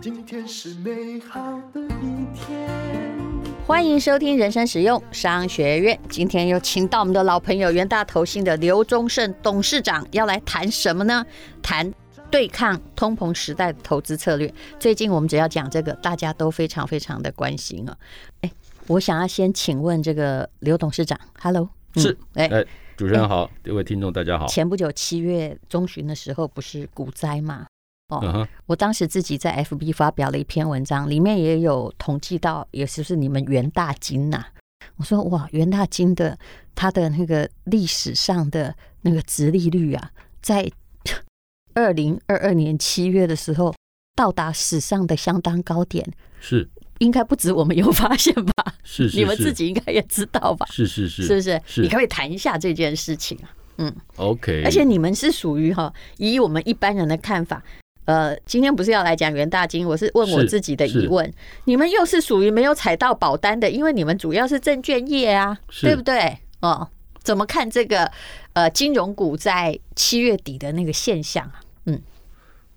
今天是美好的一天。欢迎收听人生实用商学院。今天又请到我们的老朋友元大投信的刘宗盛董事长，要来谈什么呢？谈对抗通膨时代的投资策略。最近我们只要讲这个，大家都非常非常的关心啊。哎，我想要先请问这个刘董事长，Hello，是，哎、嗯。主持人好，各位听众大家好。前不久七月中旬的时候，不是股灾嘛？哦，我当时自己在 FB 发表了一篇文章，里面也有统计到，也就是你们元大金呐。我说哇，元大金的它的那个历史上的那个殖利率啊，在二零二二年七月的时候到达史上的相当高点。是。应该不止我们有发现吧？是，是，是，你们自己应该也知道吧？是是是，是不是？是，你可不可以谈一下这件事情啊？嗯，OK。而且你们是属于哈，以我们一般人的看法，呃，今天不是要来讲元大金，我是问我自己的疑问。你们又是属于没有踩到保单的，因为你们主要是证券业啊，对不对？哦，怎么看这个呃金融股在七月底的那个现象啊？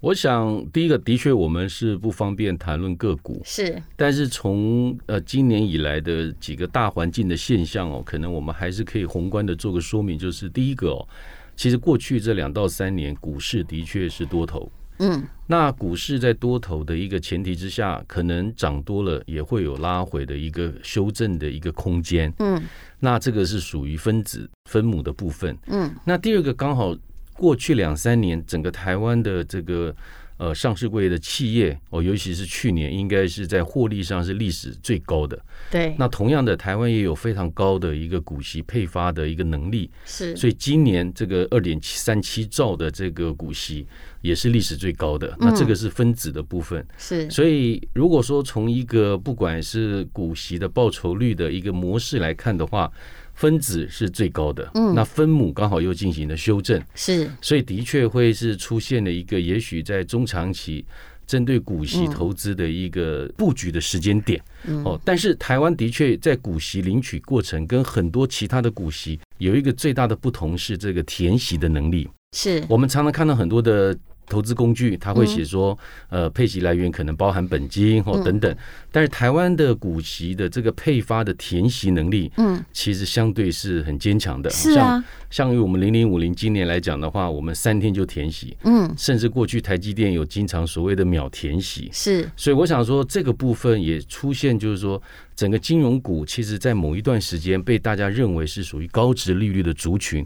嗯。我想，第一个的确，我们是不方便谈论个股，是。但是从呃今年以来的几个大环境的现象哦，可能我们还是可以宏观的做个说明。就是第一个哦，其实过去这两到三年股市的确是多头，嗯。那股市在多头的一个前提之下，可能涨多了也会有拉回的一个修正的一个空间，嗯。那这个是属于分子分母的部分，嗯。那第二个刚好。过去两三年，整个台湾的这个呃上市柜的企业哦，尤其是去年，应该是在获利上是历史最高的。对。那同样的，台湾也有非常高的一个股息配发的一个能力。是。所以今年这个二点三七兆的这个股息也是历史最高的。那这个是分子的部分。是。所以如果说从一个不管是股息的报酬率的一个模式来看的话，分子是最高的，嗯，那分母刚好又进行了修正，是，所以的确会是出现了一个也许在中长期针对股息投资的一个布局的时间点，哦，但是台湾的确在股息领取过程跟很多其他的股息有一个最大的不同是这个填息的能力，是。我们常常看到很多的。投资工具，他会写说，呃，配息来源可能包含本金或等等，但是台湾的股息的这个配发的填息能力，嗯，其实相对是很坚强的。是啊，像于我们零零五零今年来讲的话，我们三天就填息，嗯，甚至过去台积电有经常所谓的秒填息，是，所以我想说这个部分也出现，就是说。整个金融股其实，在某一段时间被大家认为是属于高值利率的族群，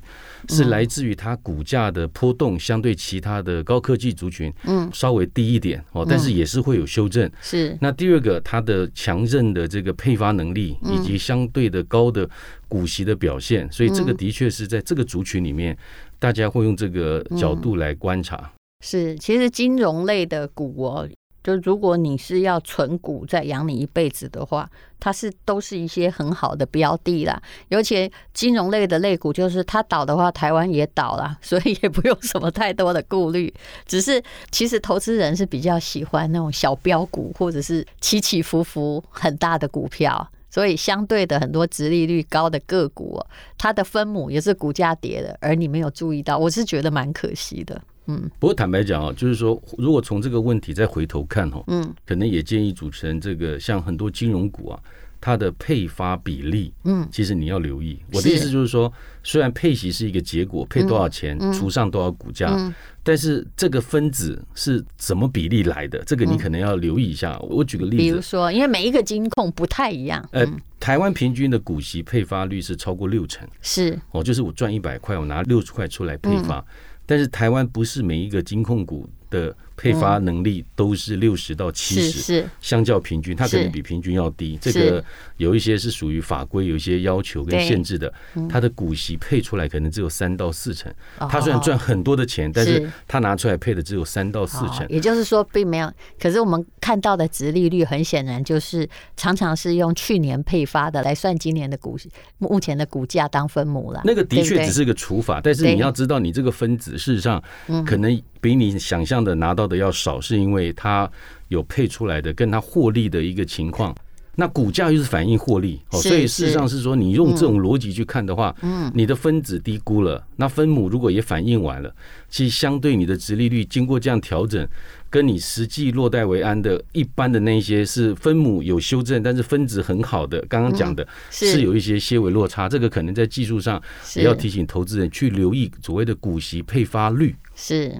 是来自于它股价的波动相对其他的高科技族群，嗯，稍微低一点哦，但是也是会有修正。是。那第二个，它的强韧的这个配发能力，以及相对的高的股息的表现，所以这个的确是在这个族群里面，大家会用这个角度来观察。是，其实金融类的股哦。就如果你是要存股再养你一辈子的话，它是都是一些很好的标的啦。尤其金融类的类股，就是它倒的话，台湾也倒了，所以也不用什么太多的顾虑。只是其实投资人是比较喜欢那种小标股，或者是起起伏伏很大的股票。所以相对的很多殖利率高的个股，它的分母也是股价跌的，而你没有注意到，我是觉得蛮可惜的。嗯，不过坦白讲啊，就是说，如果从这个问题再回头看哈，嗯，可能也建议主持人这个像很多金融股啊，它的配发比例，嗯，其实你要留意。我的意思就是说，虽然配息是一个结果，配多少钱除上多少股价，但是这个分子是怎么比例来的，这个你可能要留意一下。我举个例子，比如说，因为每一个金控不太一样，呃，台湾平均的股息配发率是超过六成，是。哦，就是我赚一百块，我拿六十块出来配发。但是台湾不是每一个金控股的配发能力都是六十到七十，是相较平均，它可能比平均要低。这个有一些是属于法规有一些要求跟限制的，它的股息配出来可能只有三到四成。它虽然赚很多的钱，但是他拿出来配的只有三到四成。也就是说，并没有。可是我们看到的值利率，很显然就是常常是用去年配发的来算今年的股息，目前的股价当分母了。那个的确只是个除法，但是你要知道，你这个分子事实上可能比你想象的拿到的要少，是因为它有配出来的，跟它获利的一个情况。那股价又是反映获利，哦，所以事实上是说，你用这种逻辑去看的话，嗯，你的分子低估了，那分母如果也反映完了，其实相对你的殖利率经过这样调整，跟你实际落袋为安的一般的那些是分母有修正，但是分子很好的，刚刚讲的是有一些些微落差，这个可能在技术上也要提醒投资人去留意所谓的股息配发率。是。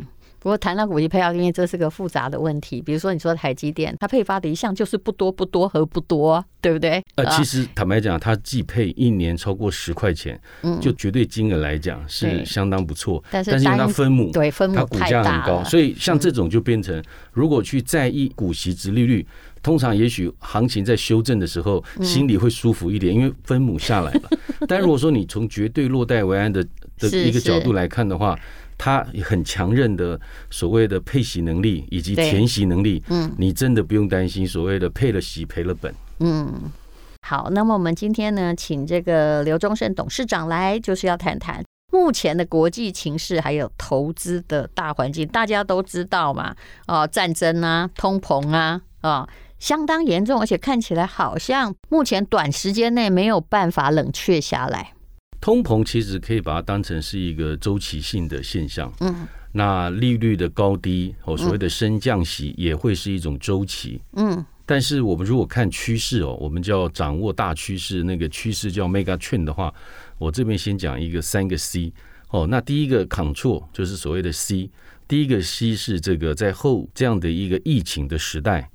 不过谈到股息配发，因为这是个复杂的问题。比如说，你说台积电，它配发的一项就是不多不多和不多，对不对？呃，其实坦白讲，它既配一年超过十块钱，嗯，就绝对金额来讲是相当不错。但是因为它分母对分母它股价很高，所以像这种就变成，如果去在意股息值利率，通常也许行情在修正的时候，心里会舒服一点，因为分母下来了。但如果说你从绝对落袋为安的的一个角度来看的话，它很强韧的所谓的配息能力以及填息能力，嗯，你真的不用担心所谓的配了息赔了本。嗯，好，那么我们今天呢，请这个刘忠胜董事长来，就是要谈谈目前的国际情势还有投资的大环境。大家都知道嘛，哦，战争啊，通膨啊，啊，相当严重，而且看起来好像目前短时间内没有办法冷却下来。通膨其实可以把它当成是一个周期性的现象，嗯，那利率的高低哦，所谓的升降息也会是一种周期，嗯，但是我们如果看趋势哦，我们就要掌握大趋势，那个趋势叫 Mega Trend 的话，我这边先讲一个三个 C 哦，那第一个 Control 就是所谓的 C，第一个 C 是这个在后这样的一个疫情的时代。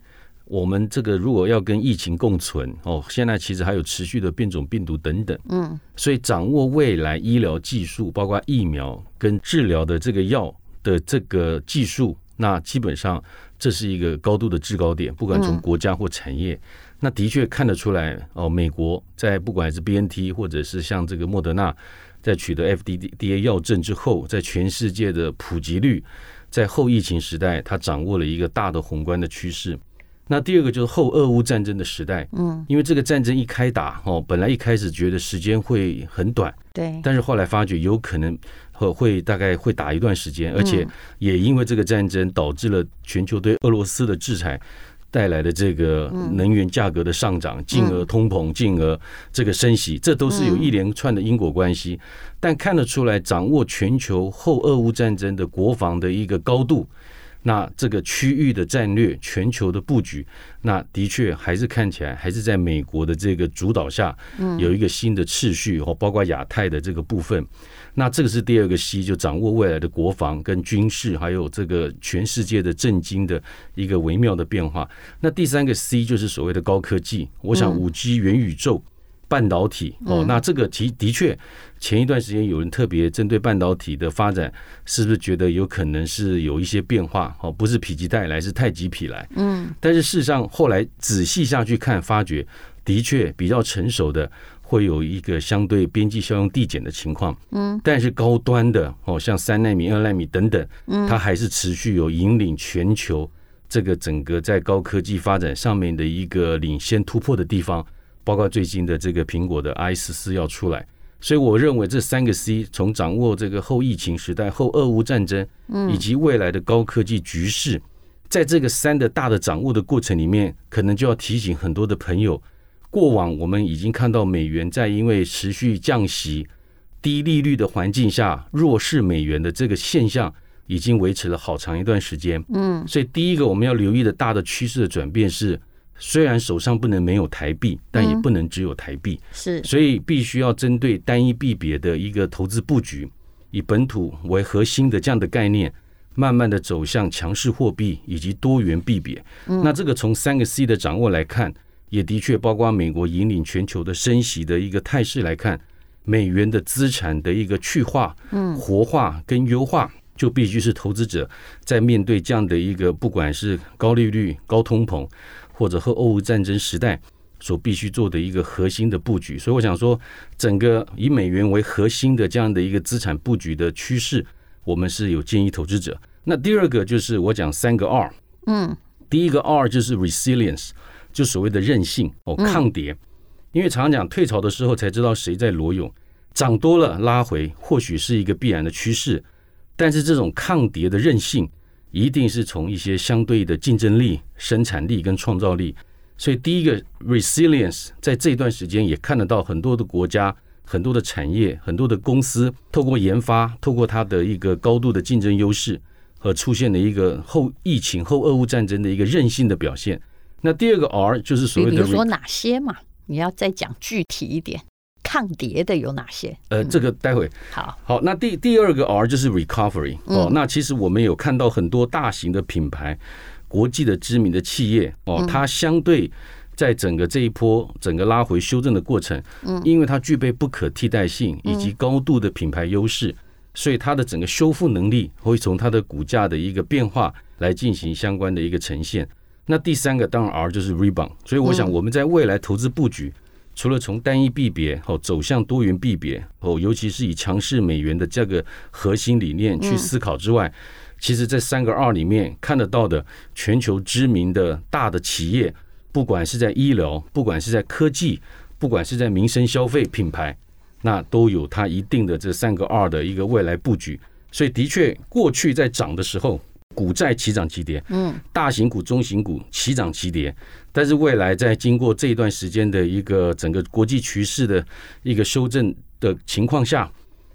我们这个如果要跟疫情共存哦，现在其实还有持续的变种病毒等等，嗯，所以掌握未来医疗技术，包括疫苗跟治疗的这个药的这个技术，那基本上这是一个高度的制高点，不管从国家或产业，那的确看得出来哦，美国在不管是 BNT 或者是像这个莫德纳，在取得 F D D A 药证之后，在全世界的普及率，在后疫情时代，它掌握了一个大的宏观的趋势。那第二个就是后俄乌战争的时代，嗯，因为这个战争一开打哦，本来一开始觉得时间会很短，对，但是后来发觉有可能会会大概会打一段时间，而且也因为这个战争导致了全球对俄罗斯的制裁带来的这个能源价格的上涨，进而通膨，进而这个升息，这都是有一连串的因果关系。但看得出来，掌握全球后俄乌战争的国防的一个高度。那这个区域的战略、全球的布局，那的确还是看起来还是在美国的这个主导下，有一个新的次序哦，包括亚太的这个部分。那这个是第二个 C，就掌握未来的国防跟军事，还有这个全世界的震惊的一个微妙的变化。那第三个 C 就是所谓的高科技，我想五 G、元宇宙。半导体哦，那这个其的确，前一段时间有人特别针对半导体的发展，是不是觉得有可能是有一些变化？哦，不是否极泰来，是太极否来。嗯，但是事实上后来仔细下去看，发觉的确比较成熟的会有一个相对边际效用递减的情况。嗯，但是高端的哦，像三纳米、二纳米等等，它还是持续有引领全球这个整个在高科技发展上面的一个领先突破的地方。包括最近的这个苹果的 i 十四要出来，所以我认为这三个 C 从掌握这个后疫情时代、后俄乌战争，以及未来的高科技局势，在这个三的大的掌握的过程里面，可能就要提醒很多的朋友，过往我们已经看到美元在因为持续降息、低利率的环境下弱势美元的这个现象，已经维持了好长一段时间。嗯，所以第一个我们要留意的大的趋势的转变是。虽然手上不能没有台币，但也不能只有台币，是，所以必须要针对单一币别的一个投资布局，以本土为核心的这样的概念，慢慢的走向强势货币以及多元币别。那这个从三个 C 的掌握来看，也的确包括美国引领全球的升息的一个态势来看，美元的资产的一个去化、活化跟优化，就必须是投资者在面对这样的一个不管是高利率、高通膨。或者和俄乌战争时代所必须做的一个核心的布局，所以我想说，整个以美元为核心的这样的一个资产布局的趋势，我们是有建议投资者。那第二个就是我讲三个 R，嗯，第一个 R 就是 resilience，就所谓的韧性哦，抗跌。因为常常讲退潮的时候才知道谁在裸泳，涨多了拉回或许是一个必然的趋势，但是这种抗跌的韧性。一定是从一些相对的竞争力、生产力跟创造力，所以第一个 resilience 在这段时间也看得到很多的国家、很多的产业、很多的公司透过研发，透过它的一个高度的竞争优势和出现了一个后疫情后俄乌战争的一个韧性的表现。那第二个 R 就是所谓的，比如说哪些嘛？你要再讲具体一点，抗跌的有哪些？呃，这个待会好好。那第第二个 R 就是 recovery 哦。那其实我们有看到很多大型的品牌、国际的知名的企业哦，它相对在整个这一波整个拉回修正的过程，嗯，因为它具备不可替代性以及高度的品牌优势，所以它的整个修复能力会从它的股价的一个变化来进行相关的一个呈现。那第三个当然 R 就是 rebound，所以我想我们在未来投资布局，除了从单一币别哦走向多元币别哦，尤其是以强势美元的这个核心理念去思考之外，其实这三个二里面看得到的全球知名的大的企业，不管是在医疗，不管是在科技，不管是在民生消费品牌，那都有它一定的这三个二的一个未来布局。所以的确，过去在涨的时候。股债齐涨齐跌，嗯，大型股、中型股齐涨齐跌，但是未来在经过这一段时间的一个整个国际趋势的一个修正的情况下，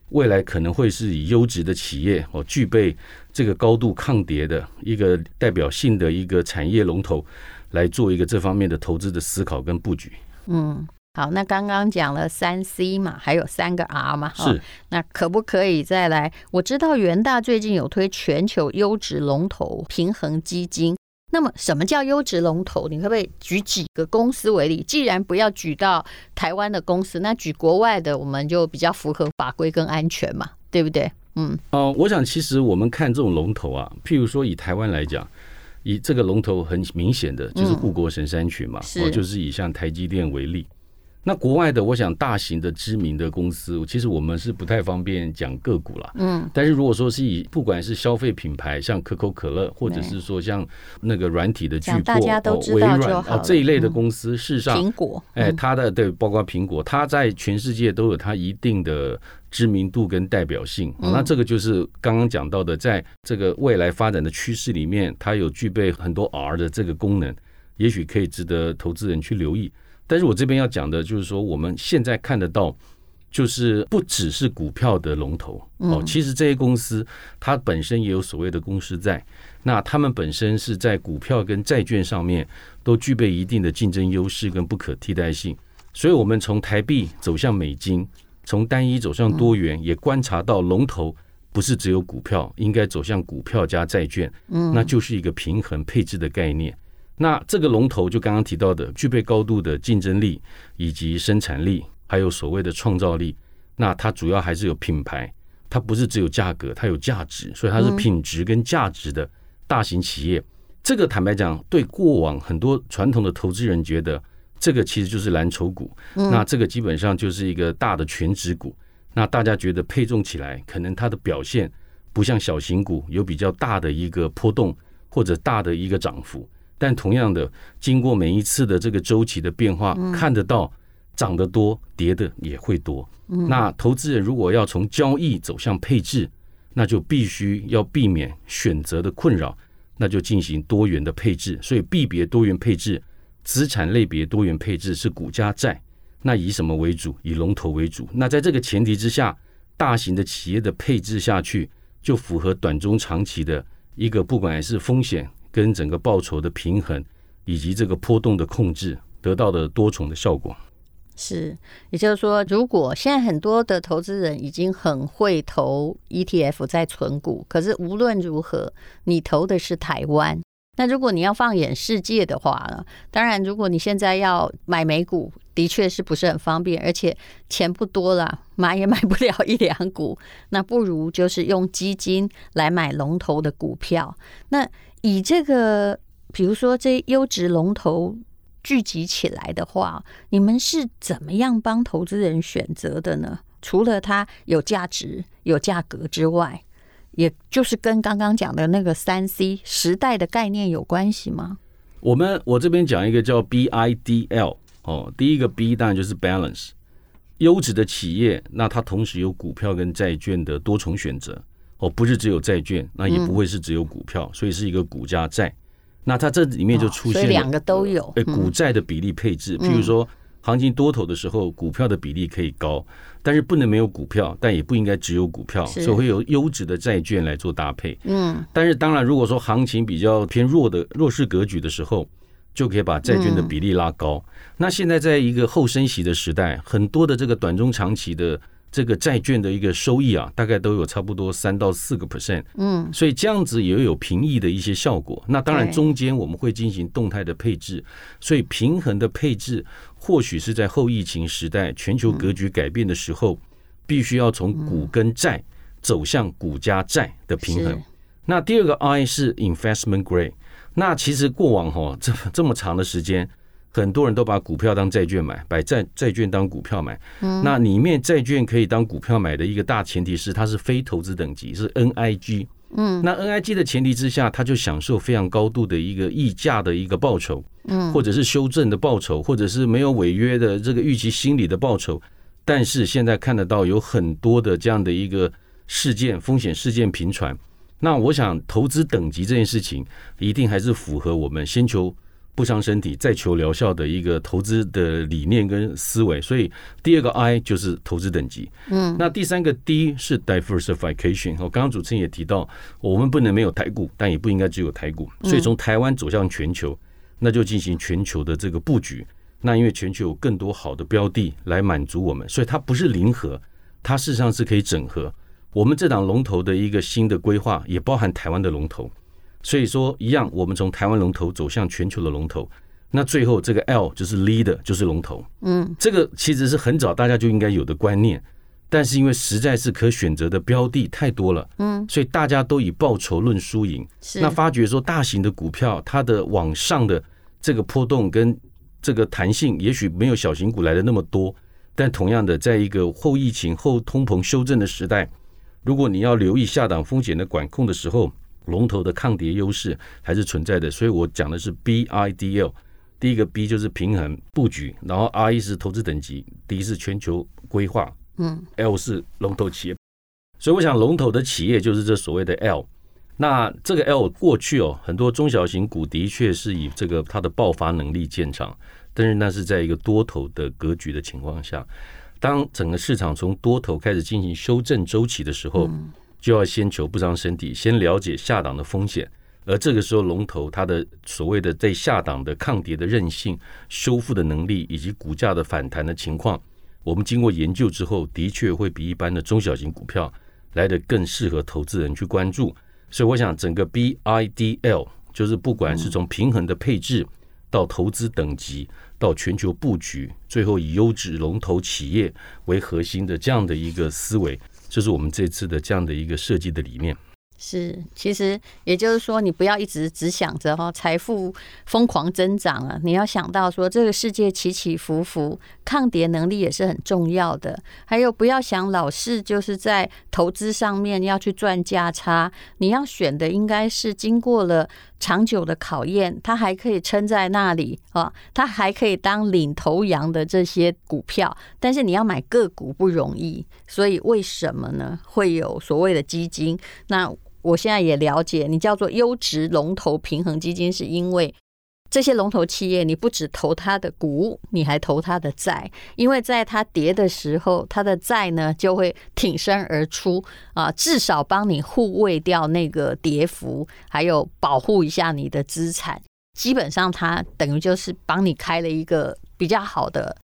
未来可能会是以优质的企业哦，具备这个高度抗跌的一个代表性的一个产业龙头来做一个这方面的投资的思考跟布局，嗯。好，那刚刚讲了三 C 嘛，还有三个 R 嘛，是。那可不可以再来？我知道元大最近有推全球优质龙头平衡基金。那么，什么叫优质龙头？你可不可以举几个公司为例？既然不要举到台湾的公司，那举国外的，我们就比较符合法规跟安全嘛，对不对？嗯。哦、呃，我想其实我们看这种龙头啊，譬如说以台湾来讲，以这个龙头很明显的就是护国神山群嘛，哦、嗯，就是以像台积电为例。那国外的，我想大型的知名的公司，其实我们是不太方便讲个股了。嗯，但是如果说是以不管是消费品牌，像可口可乐，或者是说像那个软体的巨擘，微软哦这一类的公司，事实上，苹果，哎，它的对，包括苹果，它在全世界都有它一定的知名度跟代表性。那这个就是刚刚讲到的，在这个未来发展的趋势里面，它有具备很多 R 的这个功能，也许可以值得投资人去留意。但是我这边要讲的就是说，我们现在看得到，就是不只是股票的龙头哦，其实这些公司它本身也有所谓的公司债，那他们本身是在股票跟债券上面都具备一定的竞争优势跟不可替代性，所以我们从台币走向美金，从单一走向多元，也观察到龙头不是只有股票，应该走向股票加债券，那就是一个平衡配置的概念。那这个龙头就刚刚提到的，具备高度的竞争力以及生产力，还有所谓的创造力。那它主要还是有品牌，它不是只有价格，它有价值，所以它是品质跟价值的大型企业。这个坦白讲，对过往很多传统的投资人觉得，这个其实就是蓝筹股。那这个基本上就是一个大的全值股。那大家觉得配重起来，可能它的表现不像小型股有比较大的一个波动或者大的一个涨幅。但同样的，经过每一次的这个周期的变化，看得到涨得多，跌的也会多。那投资人如果要从交易走向配置，那就必须要避免选择的困扰，那就进行多元的配置。所以，币别多元配置、资产类别多元配置是股加债。那以什么为主？以龙头为主。那在这个前提之下，大型的企业的配置下去，就符合短中长期的一个，不管是风险。跟整个报酬的平衡，以及这个波动的控制，得到的多重的效果。是，也就是说，如果现在很多的投资人已经很会投 ETF 在存股，可是无论如何，你投的是台湾。那如果你要放眼世界的话呢？当然，如果你现在要买美股，的确是不是很方便，而且钱不多了，买也买不了一两股。那不如就是用基金来买龙头的股票。那以这个，比如说这优质龙头聚集起来的话，你们是怎么样帮投资人选择的呢？除了它有价值、有价格之外，也就是跟刚刚讲的那个三 C 时代的概念有关系吗？我们我这边讲一个叫 BIDL 哦，第一个 B 当然就是 balance，优质的企业，那它同时有股票跟债券的多重选择。哦，不是只有债券，那也不会是只有股票，所以是一个股加债。那它这里面就出现两个都有。哎，股债的比例配置，譬如说行情多头的时候，股票的比例可以高，但是不能没有股票，但也不应该只有股票，所以会有优质的债券来做搭配。嗯，但是当然，如果说行情比较偏弱的弱势格局的时候，就可以把债券的比例拉高。那现在在一个后升息的时代，很多的这个短中长期的。这个债券的一个收益啊，大概都有差不多三到四个 percent，嗯，所以这样子也有平抑的一些效果。那当然中间我们会进行动态的配置，所以平衡的配置或许是在后疫情时代全球格局改变的时候，必须要从股跟债走向股加债的平衡。那第二个 I 是 investment grade，那其实过往哈这这么长的时间。很多人都把股票当债券买，把债债券当股票买。嗯，那里面债券可以当股票买的一个大前提是它是非投资等级，是 NIG。嗯，那 NIG 的前提之下，它就享受非常高度的一个溢价的一个报酬，嗯，或者是修正的报酬，或者是没有违约的这个预期心理的报酬。但是现在看得到有很多的这样的一个事件，风险事件频传。那我想投资等级这件事情，一定还是符合我们先求。不伤身体，再求疗效的一个投资的理念跟思维，所以第二个 I 就是投资等级。嗯，那第三个 D 是 diversification。我刚刚主持人也提到，我们不能没有台股，但也不应该只有台股。所以从台湾走向全球，那就进行全球的这个布局。那因为全球有更多好的标的来满足我们，所以它不是零和，它事实上是可以整合。我们这档龙头的一个新的规划，也包含台湾的龙头。所以说，一样，我们从台湾龙头走向全球的龙头，那最后这个 L 就是 leader，就是龙头。嗯，这个其实是很早大家就应该有的观念，但是因为实在是可选择的标的太多了，嗯，所以大家都以报酬论输赢。是，那发觉说大型的股票它的往上的这个波动跟这个弹性，也许没有小型股来的那么多，但同样的，在一个后疫情后通膨修正的时代，如果你要留意下档风险的管控的时候。龙头的抗跌优势还是存在的，所以我讲的是 B I D L。第一个 B 就是平衡布局，然后 I 是投资等级，D 是全球规划，嗯，L 是龙头企业。所以我想龙头的企业就是这所谓的 L。那这个 L 过去哦，很多中小型股的确是以这个它的爆发能力见长，但是那是在一个多头的格局的情况下，当整个市场从多头开始进行修正周期的时候。就要先求不伤身体，先了解下档的风险，而这个时候龙头它的所谓的在下档的抗跌的韧性、修复的能力以及股价的反弹的情况，我们经过研究之后，的确会比一般的中小型股票来得更适合投资人去关注。所以我想，整个 BIDL 就是不管是从平衡的配置到投资等级到全球布局，最后以优质龙头企业为核心的这样的一个思维。这是我们这次的这样的一个设计的理念。是，其实也就是说，你不要一直只想着哈财富疯狂增长啊，你要想到说这个世界起起伏伏，抗跌能力也是很重要的。还有，不要想老是就是在投资上面要去赚价差，你要选的应该是经过了长久的考验，它还可以撑在那里啊，它还可以当领头羊的这些股票。但是你要买个股不容易，所以为什么呢？会有所谓的基金那。我现在也了解，你叫做优质龙头平衡基金，是因为这些龙头企业，你不只投它的股，你还投它的债，因为在它跌的时候，它的债呢就会挺身而出啊，至少帮你护卫掉那个跌幅，还有保护一下你的资产。基本上，它等于就是帮你开了一个比较好的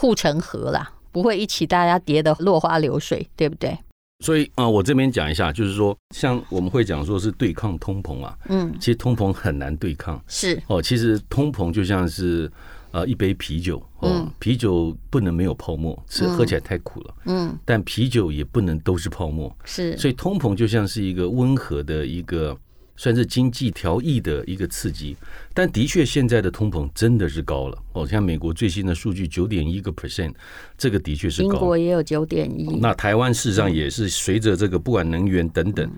护城河啦，不会一起大家跌得落花流水，对不对？所以啊、呃，我这边讲一下，就是说，像我们会讲说是对抗通膨啊，嗯，其实通膨很难对抗，是。哦，其实通膨就像是呃一杯啤酒，哦，嗯、啤酒不能没有泡沫，是喝起来太苦了，嗯，但啤酒也不能都是泡沫，是，所以通膨就像是一个温和的一个。算是经济调益的一个刺激，但的确现在的通膨真的是高了哦。像美国最新的数据九点一个 percent，这个的确是高。英国也有九点一。那台湾事实上也是随着这个不管能源等等，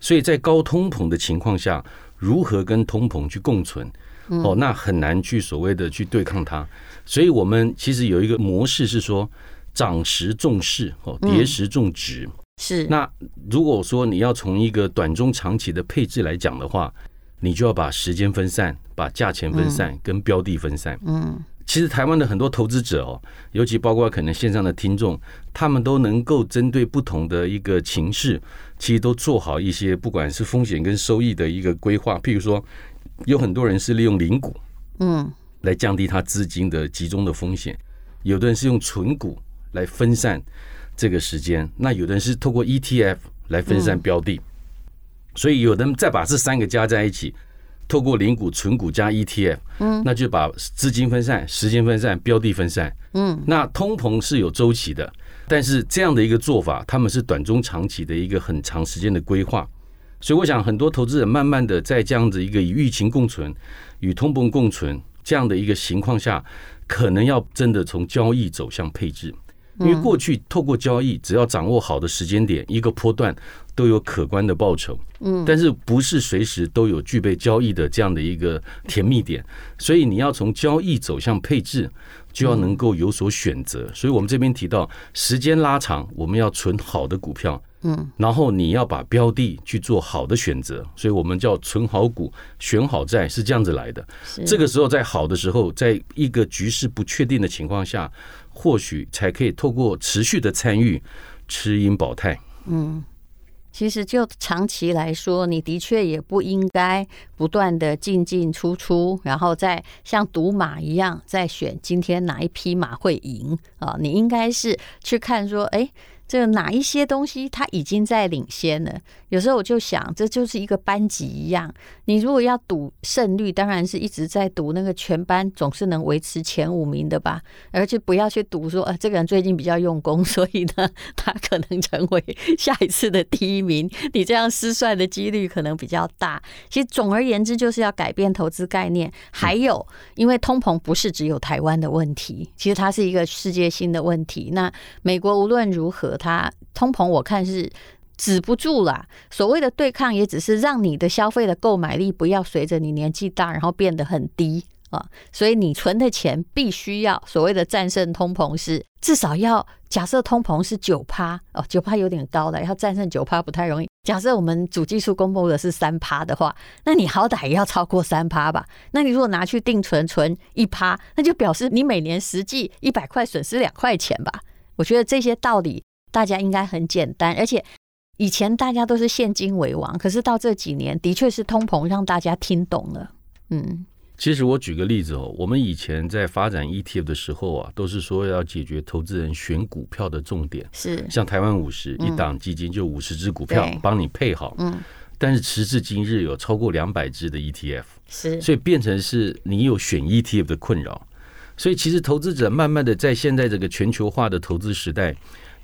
所以在高通膨的情况下，如何跟通膨去共存哦，那很难去所谓的去对抗它。所以我们其实有一个模式是说，涨时重视哦，跌时重质。是，那如果说你要从一个短中长期的配置来讲的话，你就要把时间分散，把价钱分散，跟标的分散。嗯，其实台湾的很多投资者哦，尤其包括可能线上的听众，他们都能够针对不同的一个情势，其实都做好一些不管是风险跟收益的一个规划。譬如说，有很多人是利用零股，嗯，来降低他资金的集中的风险；有的人是用存股来分散这个时间；那有的人是透过 ETF 来分散标的。所以，有的人再把这三个加在一起，透过零股、存股加 ETF，嗯，那就把资金分散、时间分散、标的分散，嗯，那通膨是有周期的，但是这样的一个做法，他们是短中长期的一个很长时间的规划。所以，我想很多投资人慢慢的在这样子一个与疫情共存、与通膨共存这样的一个情况下，可能要真的从交易走向配置，因为过去透过交易，只要掌握好的时间点，一个波段。都有可观的报酬，嗯，但是不是随时都有具备交易的这样的一个甜蜜点，所以你要从交易走向配置，就要能够有所选择。所以我们这边提到时间拉长，我们要存好的股票，嗯，然后你要把标的去做好的选择，所以我们叫存好股、选好债，是这样子来的。这个时候在好的时候，在一个局势不确定的情况下，或许才可以透过持续的参与，持盈保泰，嗯。其实就长期来说，你的确也不应该不断的进进出出，然后再像赌马一样再选今天哪一匹马会赢啊？你应该是去看说，哎。这哪一些东西它已经在领先了？有时候我就想，这就是一个班级一样。你如果要赌胜率，当然是一直在赌那个全班总是能维持前五名的吧，而且不要去赌说，呃，这个人最近比较用功，所以呢，他可能成为下一次的第一名。你这样失算的几率可能比较大。其实总而言之，就是要改变投资概念。还有，因为通膨不是只有台湾的问题，其实它是一个世界性的问题。那美国无论如何。它通膨，我看是止不住了。所谓的对抗，也只是让你的消费的购买力不要随着你年纪大，然后变得很低啊。所以你存的钱必须要所谓的战胜通膨，是至少要假设通膨是九趴哦，九趴有点高了，要战胜九趴不太容易。假设我们主技术公布的是三趴的话，那你好歹也要超过三趴吧？那你如果拿去定存存一趴，那就表示你每年实际一百块损失两块钱吧？我觉得这些道理。大家应该很简单，而且以前大家都是现金为王，可是到这几年的确是通膨让大家听懂了。嗯，其实我举个例子哦，我们以前在发展 ETF 的时候啊，都是说要解决投资人选股票的重点，是。像台湾五十一档基金就五十只股票帮你配好，嗯，但是时至今日有超过两百只的 ETF，是，所以变成是你有选 ETF 的困扰，所以其实投资者慢慢的在现在这个全球化的投资时代。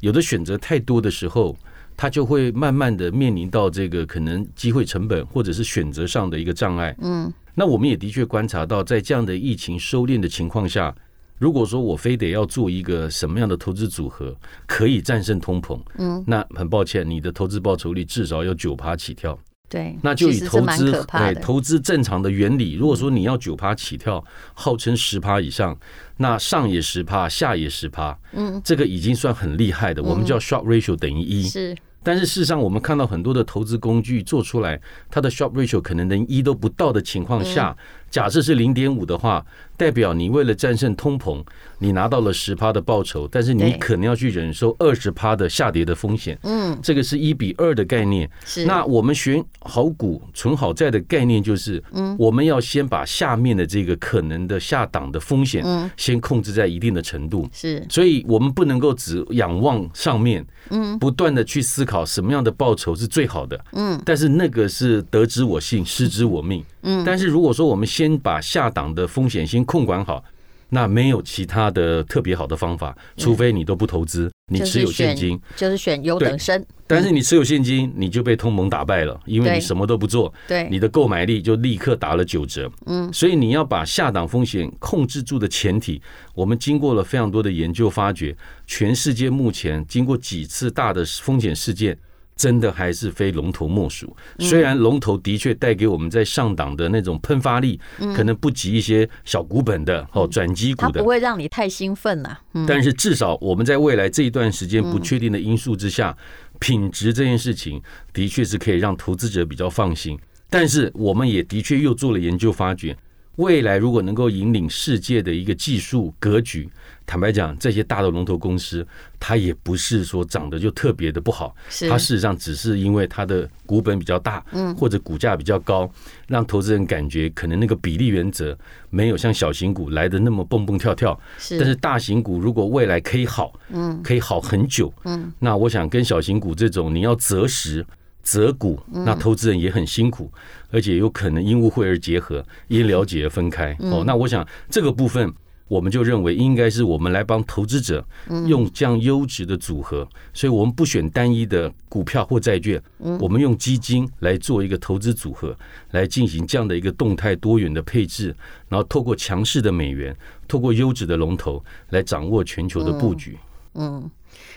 有的选择太多的时候，他就会慢慢的面临到这个可能机会成本或者是选择上的一个障碍。嗯，那我们也的确观察到，在这样的疫情收敛的情况下，如果说我非得要做一个什么样的投资组合可以战胜通膨，嗯，那很抱歉，你的投资报酬率至少要九趴起跳。对，那就以投资对投资正常的原理，如果说你要九趴起跳，号称十趴以上，那上也十趴，下也十趴，嗯，这个已经算很厉害的，我们叫 Sharpe ratio 等于一。是，但是事实上，我们看到很多的投资工具做出来，它的 Sharpe ratio 可能连一都不到的情况下，假设是零点五的话。代表你为了战胜通膨，你拿到了十趴的报酬，但是你可能要去忍受二十趴的下跌的风险。嗯，这个是一比二的概念。是，那我们选好股、存好债的概念就是，嗯，我们要先把下面的这个可能的下档的风险，嗯，先控制在一定的程度。是，所以我们不能够只仰望上面，嗯，不断的去思考什么样的报酬是最好的。嗯，但是那个是得之我幸，失之我命。嗯，但是如果说我们先把下档的风险先控管好，那没有其他的特别好的方法，除非你都不投资，你持有现金，就是选优等生。但是你持有现金，你就被通膨打败了，因为你什么都不做，对，你的购买力就立刻打了九折。嗯，所以你要把下档风险控制住的前提，我们经过了非常多的研究发觉，全世界目前经过几次大的风险事件。真的还是非龙头莫属。虽然龙头的确带给我们在上档的那种喷发力，可能不及一些小股本的哦转机股的，它不会让你太兴奋了。但是至少我们在未来这一段时间不确定的因素之下，品质这件事情的确是可以让投资者比较放心。但是我们也的确又做了研究，发觉未来如果能够引领世界的一个技术格局。坦白讲，这些大的龙头公司，它也不是说长得就特别的不好，它事实上只是因为它的股本比较大，嗯，或者股价比较高，让投资人感觉可能那个比例原则没有像小型股来的那么蹦蹦跳跳。是，但是大型股如果未来可以好，嗯，可以好很久，嗯，那我想跟小型股这种你要择时择股，那投资人也很辛苦，而且有可能因误会而结合，因了解而分开。哦，那我想这个部分。我们就认为应该是我们来帮投资者用这样优质的组合，所以我们不选单一的股票或债券，我们用基金来做一个投资组合，来进行这样的一个动态多元的配置，然后透过强势的美元，透过优质的龙头来掌握全球的布局。嗯。嗯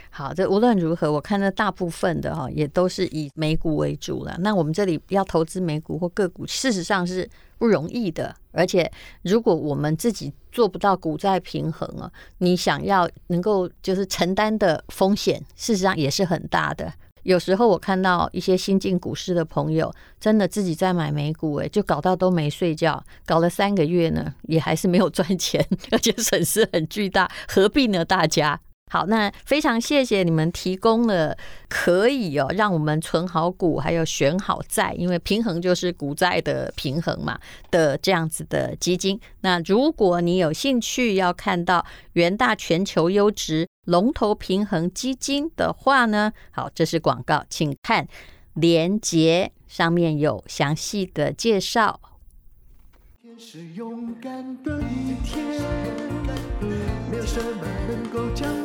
好，这无论如何，我看到大部分的哈也都是以美股为主了。那我们这里要投资美股或个股，事实上是不容易的。而且，如果我们自己做不到股债平衡啊，你想要能够就是承担的风险，事实上也是很大的。有时候我看到一些新进股市的朋友，真的自己在买美股，诶，就搞到都没睡觉，搞了三个月呢，也还是没有赚钱，而且损失很巨大，何必呢？大家？好，那非常谢谢你们提供了可以哦，让我们存好股，还有选好债，因为平衡就是股债的平衡嘛的这样子的基金。那如果你有兴趣要看到元大全球优质龙头平衡基金的话呢，好，这是广告，请看连接，上面有详细的介绍。是勇敢的一天，没有什么能够将